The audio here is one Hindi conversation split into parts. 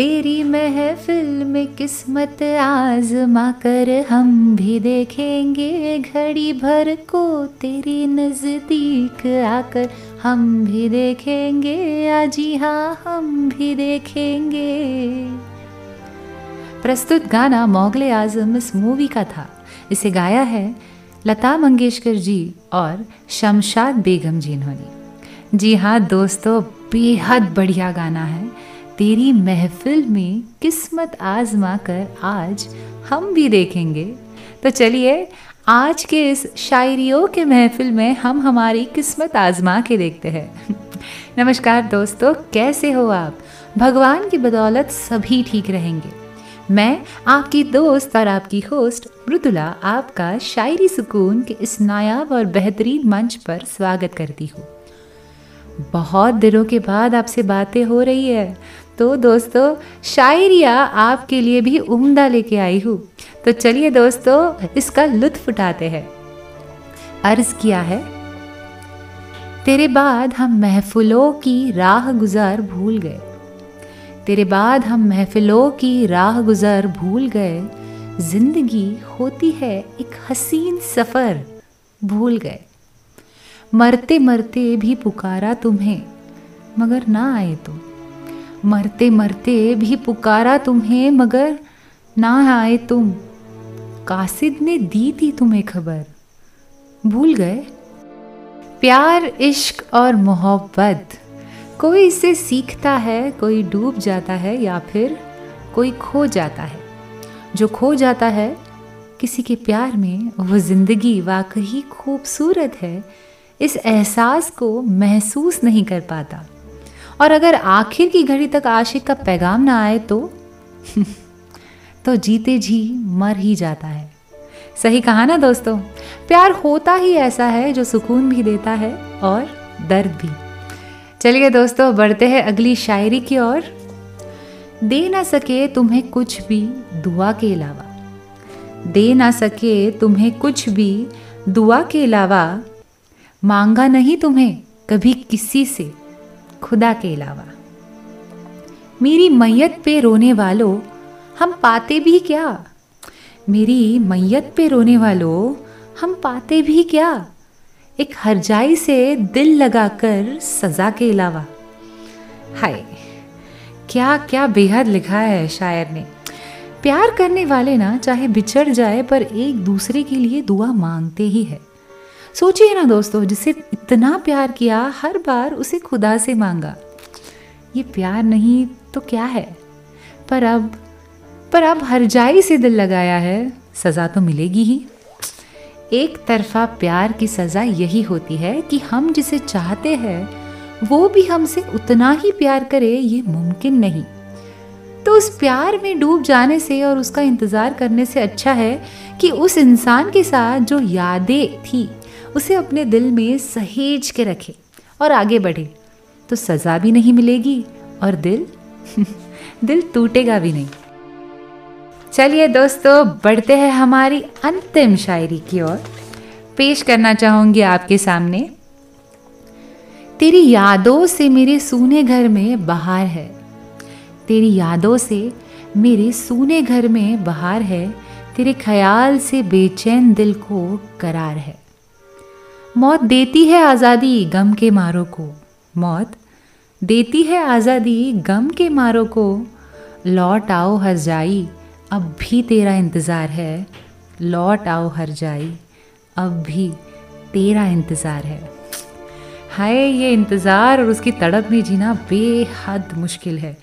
तेरी महफिल में किस्मत आजमा कर हम भी देखेंगे घड़ी भर को तेरी नज़दीक आकर। हम भी देखेंगे, आजी हाँ हम भी देखेंगे। प्रस्तुत गाना मोगले आज़म इस मूवी का था। इसे गाया है लता मंगेशकर जी और शमशाद बेगम जी इन्होंने। जी हाँ दोस्तों, बेहद बढ़िया गाना है। तेरी महफिल में किस्मत आजमा कर आज हम भी देखेंगे। तो चलिए, आज के इस शायरियों के महफिल में हम हमारी किस्मत आजमा के देखते हैं। नमस्कार दोस्तों, कैसे हो आप? भगवान की बदौलत सभी ठीक रहेंगे। मैं, आपकी दोस्त और आपकी होस्ट मृदुला, आपका शायरी सुकून के इस नायाब और बेहतरीन मंच पर स्वागत करती हूँ। बहुत दिनों के बाद आपसे बातें हो रही है। तो दोस्तों, शायरिया आपके लिए भी उम्दा लेके आई हूँ। तो चलिए दोस्तों, इसका लुत्फ उठाते हैं। अर्ज़ किया है, तेरे बाद हम महफिलों की राह गुजार भूल गए। तेरे बाद हम महफिलों की राह गुजार भूल गए। ज़िंदगी होती है एक हसीन सफ़र, भूल गए। मरते मरते भी पुकारा तुम्हें, मगर ना आए तुम। मरते मरते भी पुकारा तुम्हें, मगर ना आए तुम। कासिद ने दी थी तुम्हें खबर। भूल गए? प्यार, इश्क और मोहब्बत। कोई इसे सीखता है, कोई डूब जाता है, या फिर कोई खो जाता है। जो खो जाता है, किसी के प्यार में, वो ज़िंदगी वाकई खूबसूरत है। इस एहसास को महसूस नहीं कर पाता। और अगर आखिर की घड़ी तक आशिक का पैगाम ना आए तो? तो जीते जी मर ही जाता है। सही कहा ना दोस्तों? प्यार होता ही ऐसा है जो सुकून भी देता है और दर्द भी। चलिए दोस्तों, बढ़ते हैं अगली शायरी की ओर। दे ना सके तुम्हें कुछ भी दुआ के अलावा। दे ना सके तुम्हें कुछ भी दुआ के अलावा। मांगा नहीं तुम्हें कभी किसी से। खुदा के अलावा। मेरी मैयत पे रोने वालों, हम पाते भी क्या? मेरी मैयत पे रोने वालों, हम पाते भी क्या? एक हरजाई से दिल लगाकर सजा के अलावा। हाय क्या क्या बेहद लिखा है शायर ने। प्यार करने वाले ना, चाहे बिछड़ जाए, पर एक दूसरे के लिए दुआ मांगते ही है। सोचिए ना दोस्तों, जिसे इतना प्यार किया, हर बार उसे खुदा से मांगा। ये प्यार नहीं तो क्या है? पर अब पर अब हर जाई से दिल लगाया है, सज़ा तो मिलेगी ही। एक तरफा प्यार की सज़ा यही होती है कि हम जिसे चाहते हैं, वो भी हमसे उतना ही प्यार करे, ये मुमकिन नहीं। तो उस प्यार में डूब जाने से और उसका इंतज़ार करने से अच्छा है कि उस इंसान के साथ जो यादें थी उसे अपने दिल में सहेज के रखे और आगे बढ़े। तो सज़ा भी नहीं मिलेगी और दिल दिल टूटेगा भी नहीं। चलिए दोस्तों, बढ़ते हैं हमारी अंतिम शायरी की ओर। पेश करना चाहूँगी आपके सामने। तेरी यादों से मेरे सूने घर में बहार है। तेरी यादों से मेरे सूने घर में बहार है। तेरे ख्याल से बेचैन दिल को करार है। मौत देती है आज़ादी गम के मारों को। मौत देती है आज़ादी गम के मारों को। लौट आओ हर जाई, अब भी तेरा इंतज़ार है। लौट आओ हर जाई, अब भी तेरा इंतज़ार है। हाय, ये इंतज़ार और उसकी तड़प में जीना बेहद मुश्किल है।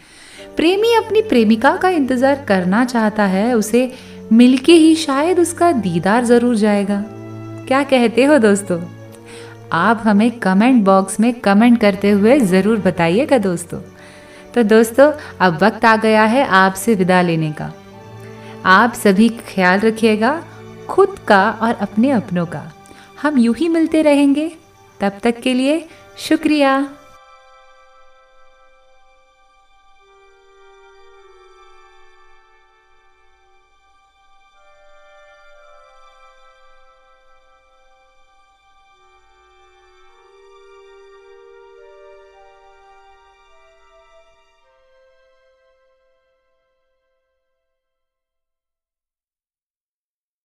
प्रेमी अपनी प्रेमिका का इंतज़ार करना चाहता है, उसे मिलके ही शायद उसका दीदार ज़रूर जाएगा। क्या कहते हो दोस्तों? आप हमें कमेंट बॉक्स में कमेंट करते हुए ज़रूर बताइएगा दोस्तों। तो दोस्तों, अब वक्त आ गया है आपसे विदा लेने का। आप सभी ख्याल रखिएगा, खुद का और अपने अपनों का। हम यूँ ही मिलते रहेंगे। तब तक के लिए शुक्रिया।